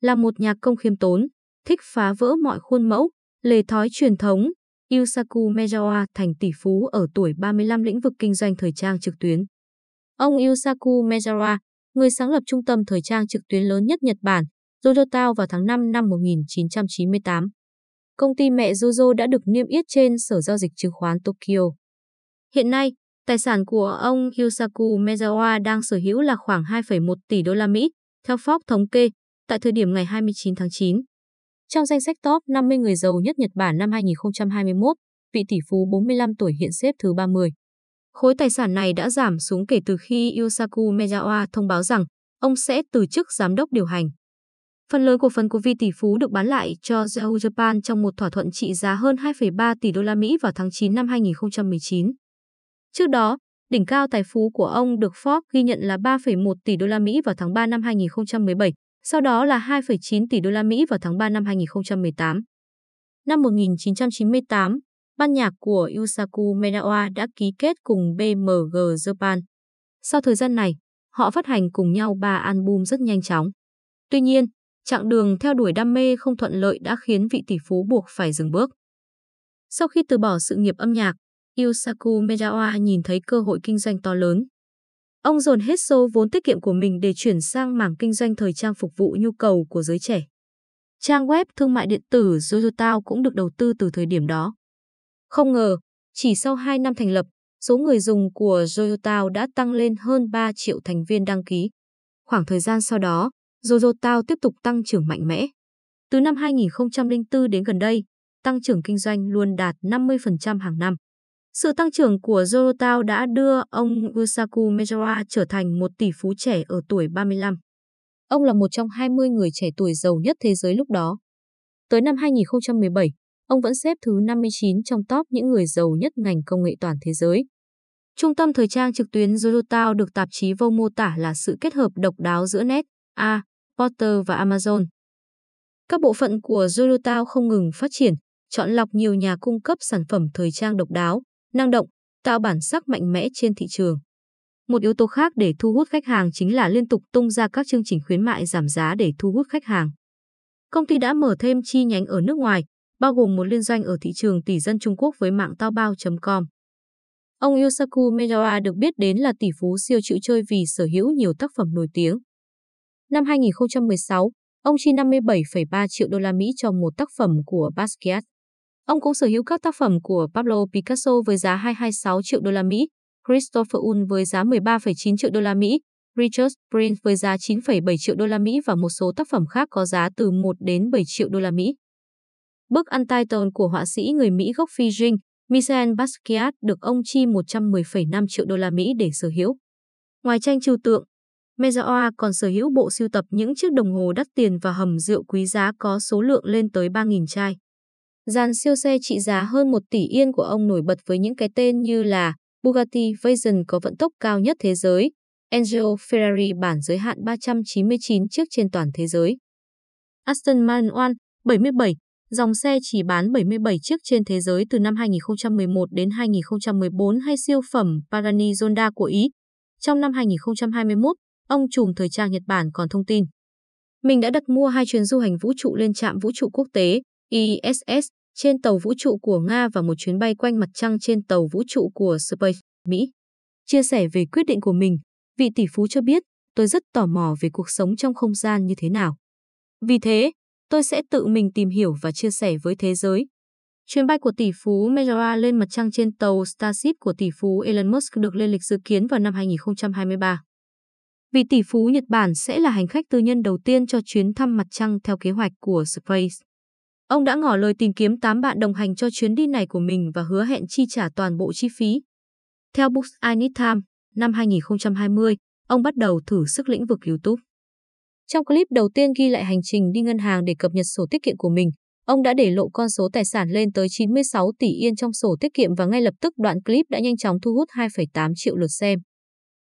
là một nhà công khiêm tốn, thích phá vỡ mọi khuôn mẫu, lề thói truyền thống, Yusaku Mezawa thành tỷ phú ở tuổi 35 lĩnh vực kinh doanh thời trang trực tuyến. Ông Yusaku Mezawa, người sáng lập trung tâm thời trang trực tuyến lớn nhất Nhật Bản, Jojotao vào tháng 5 năm 1998. Công ty mẹ Jojo đã được niêm yết trên Sở Giao dịch Chứng khoán Tokyo. Hiện nay, tài sản của ông Yusaku Mezawa đang sở hữu là khoảng 2,1 tỷ đô la Mỹ, theo Forbes thống kê, tại thời điểm ngày 29 tháng 9. Trong danh sách top 50 người giàu nhất Nhật Bản năm 2021, vị tỷ phú 45 tuổi hiện xếp thứ 30. Khối tài sản này đã giảm xuống kể từ khi Yosaku Mezawa thông báo rằng ông sẽ từ chức giám đốc điều hành. Phần lớn cổ phần của vị tỷ phú được bán lại cho Yahoo Japan trong một thỏa thuận trị giá hơn 2,3 tỷ đô la Mỹ vào tháng 9 năm 2019. Trước đó, đỉnh cao tài phú của ông được Forbes ghi nhận là 3,1 tỷ đô la Mỹ vào tháng 3 năm 2017, sau đó là 2,9 tỷ đô la Mỹ vào tháng 3 năm 2018. Năm 1998, ban nhạc của Yusaku Menawa đã ký kết cùng BMG Japan. Sau thời gian này, họ phát hành cùng nhau 3 album rất nhanh chóng. Tuy nhiên, chặng đường theo đuổi đam mê không thuận lợi đã khiến vị tỷ phú buộc phải dừng bước. Sau khi từ bỏ sự nghiệp âm nhạc, Yusaku Medawa nhìn thấy cơ hội kinh doanh to lớn. Ông dồn hết số vốn tiết kiệm của mình để chuyển sang mảng kinh doanh thời trang phục vụ nhu cầu của giới trẻ. Trang web thương mại điện tử Jojotao cũng được đầu tư từ thời điểm đó. Không ngờ, chỉ sau 2 năm thành lập, số người dùng của Jojotao đã tăng lên hơn 3 triệu thành viên đăng ký. Khoảng thời gian sau đó, Jojotao tiếp tục tăng trưởng mạnh mẽ. Từ năm 2004 đến gần đây, tăng trưởng kinh doanh luôn đạt 50% hàng năm. Sự tăng trưởng của Zorotao đã đưa ông Usaku Mejora trở thành một tỷ phú trẻ ở tuổi 35. Ông là một trong 20 người trẻ tuổi giàu nhất thế giới lúc đó. Tới năm 2017, ông vẫn xếp thứ 59 trong top những người giàu nhất ngành công nghệ toàn thế giới. Trung tâm thời trang trực tuyến Zorotao được tạp chí Vogue mô tả là sự kết hợp độc đáo giữa Net, A, Porter và Amazon. Các bộ phận của Zorotao không ngừng phát triển, chọn lọc nhiều nhà cung cấp sản phẩm thời trang độc đáo, năng động, tạo bản sắc mạnh mẽ trên thị trường. Một yếu tố khác để thu hút khách hàng chính là liên tục tung ra các chương trình khuyến mại giảm giá để thu hút khách hàng. Công ty đã mở thêm chi nhánh ở nước ngoài, bao gồm một liên doanh ở thị trường tỷ dân Trung Quốc với mạng taobao.com. Ông Yosaku Medawa được biết đến là tỷ phú siêu chịu chơi vì sở hữu nhiều tác phẩm nổi tiếng. Năm 2016, ông chi 57,3 triệu đô la Mỹ cho một tác phẩm của Basquiat. Ông cũng sở hữu các tác phẩm của Pablo Picasso với giá 226 triệu đô la Mỹ, Christopher Un với giá 13,9 triệu đô la Mỹ, Richard Prince với giá 9,7 triệu đô la Mỹ và một số tác phẩm khác có giá từ 1 đến 7 triệu đô la Mỹ. Bức Untitled của họa sĩ người Mỹ gốc Phi Jing, Michel Basquiat được ông chi 110,5 triệu đô la Mỹ để sở hữu. Ngoài tranh trừu tượng, Mezawa còn sở hữu bộ sưu tập những chiếc đồng hồ đắt tiền và hầm rượu quý giá có số lượng lên tới 3.000 chai. Dàn siêu xe trị giá hơn 1 tỷ yên của ông nổi bật với những cái tên như là Bugatti Veyron có vận tốc cao nhất thế giới, Angel Ferrari bản giới hạn 399 chiếc trên toàn thế giới. Aston Martin One 77, dòng xe chỉ bán 77 chiếc trên thế giới từ năm 2011 đến 2014 hay siêu phẩm Pagani Zonda của Ý. Trong năm 2021, ông trùm thời trang Nhật Bản còn thông tin. Mình đã đặt mua hai chuyến du hành vũ trụ lên trạm vũ trụ quốc tế ISS trên tàu vũ trụ của Nga và một chuyến bay quanh mặt trăng trên tàu vũ trụ của Space, Mỹ. Chia sẻ về quyết định của mình, vị tỷ phú cho biết, tôi rất tò mò về cuộc sống trong không gian như thế nào. Vì thế, tôi sẽ tự mình tìm hiểu và chia sẻ với thế giới. Chuyến bay của tỷ phú Mejora lên mặt trăng trên tàu Starship của tỷ phú Elon Musk được lên lịch dự kiến vào năm 2023. Vị tỷ phú Nhật Bản sẽ là hành khách tư nhân đầu tiên cho chuyến thăm mặt trăng theo kế hoạch của Space. Ông đã ngỏ lời tìm kiếm 8 bạn đồng hành cho chuyến đi này của mình và hứa hẹn chi trả toàn bộ chi phí. Theo Books I Need Time, năm 2020, ông bắt đầu thử sức lĩnh vực YouTube. Trong clip đầu tiên ghi lại hành trình đi ngân hàng để cập nhật sổ tiết kiệm của mình, ông đã để lộ con số tài sản lên tới 96 tỷ yên trong sổ tiết kiệm và ngay lập tức đoạn clip đã nhanh chóng thu hút 2,8 triệu lượt xem.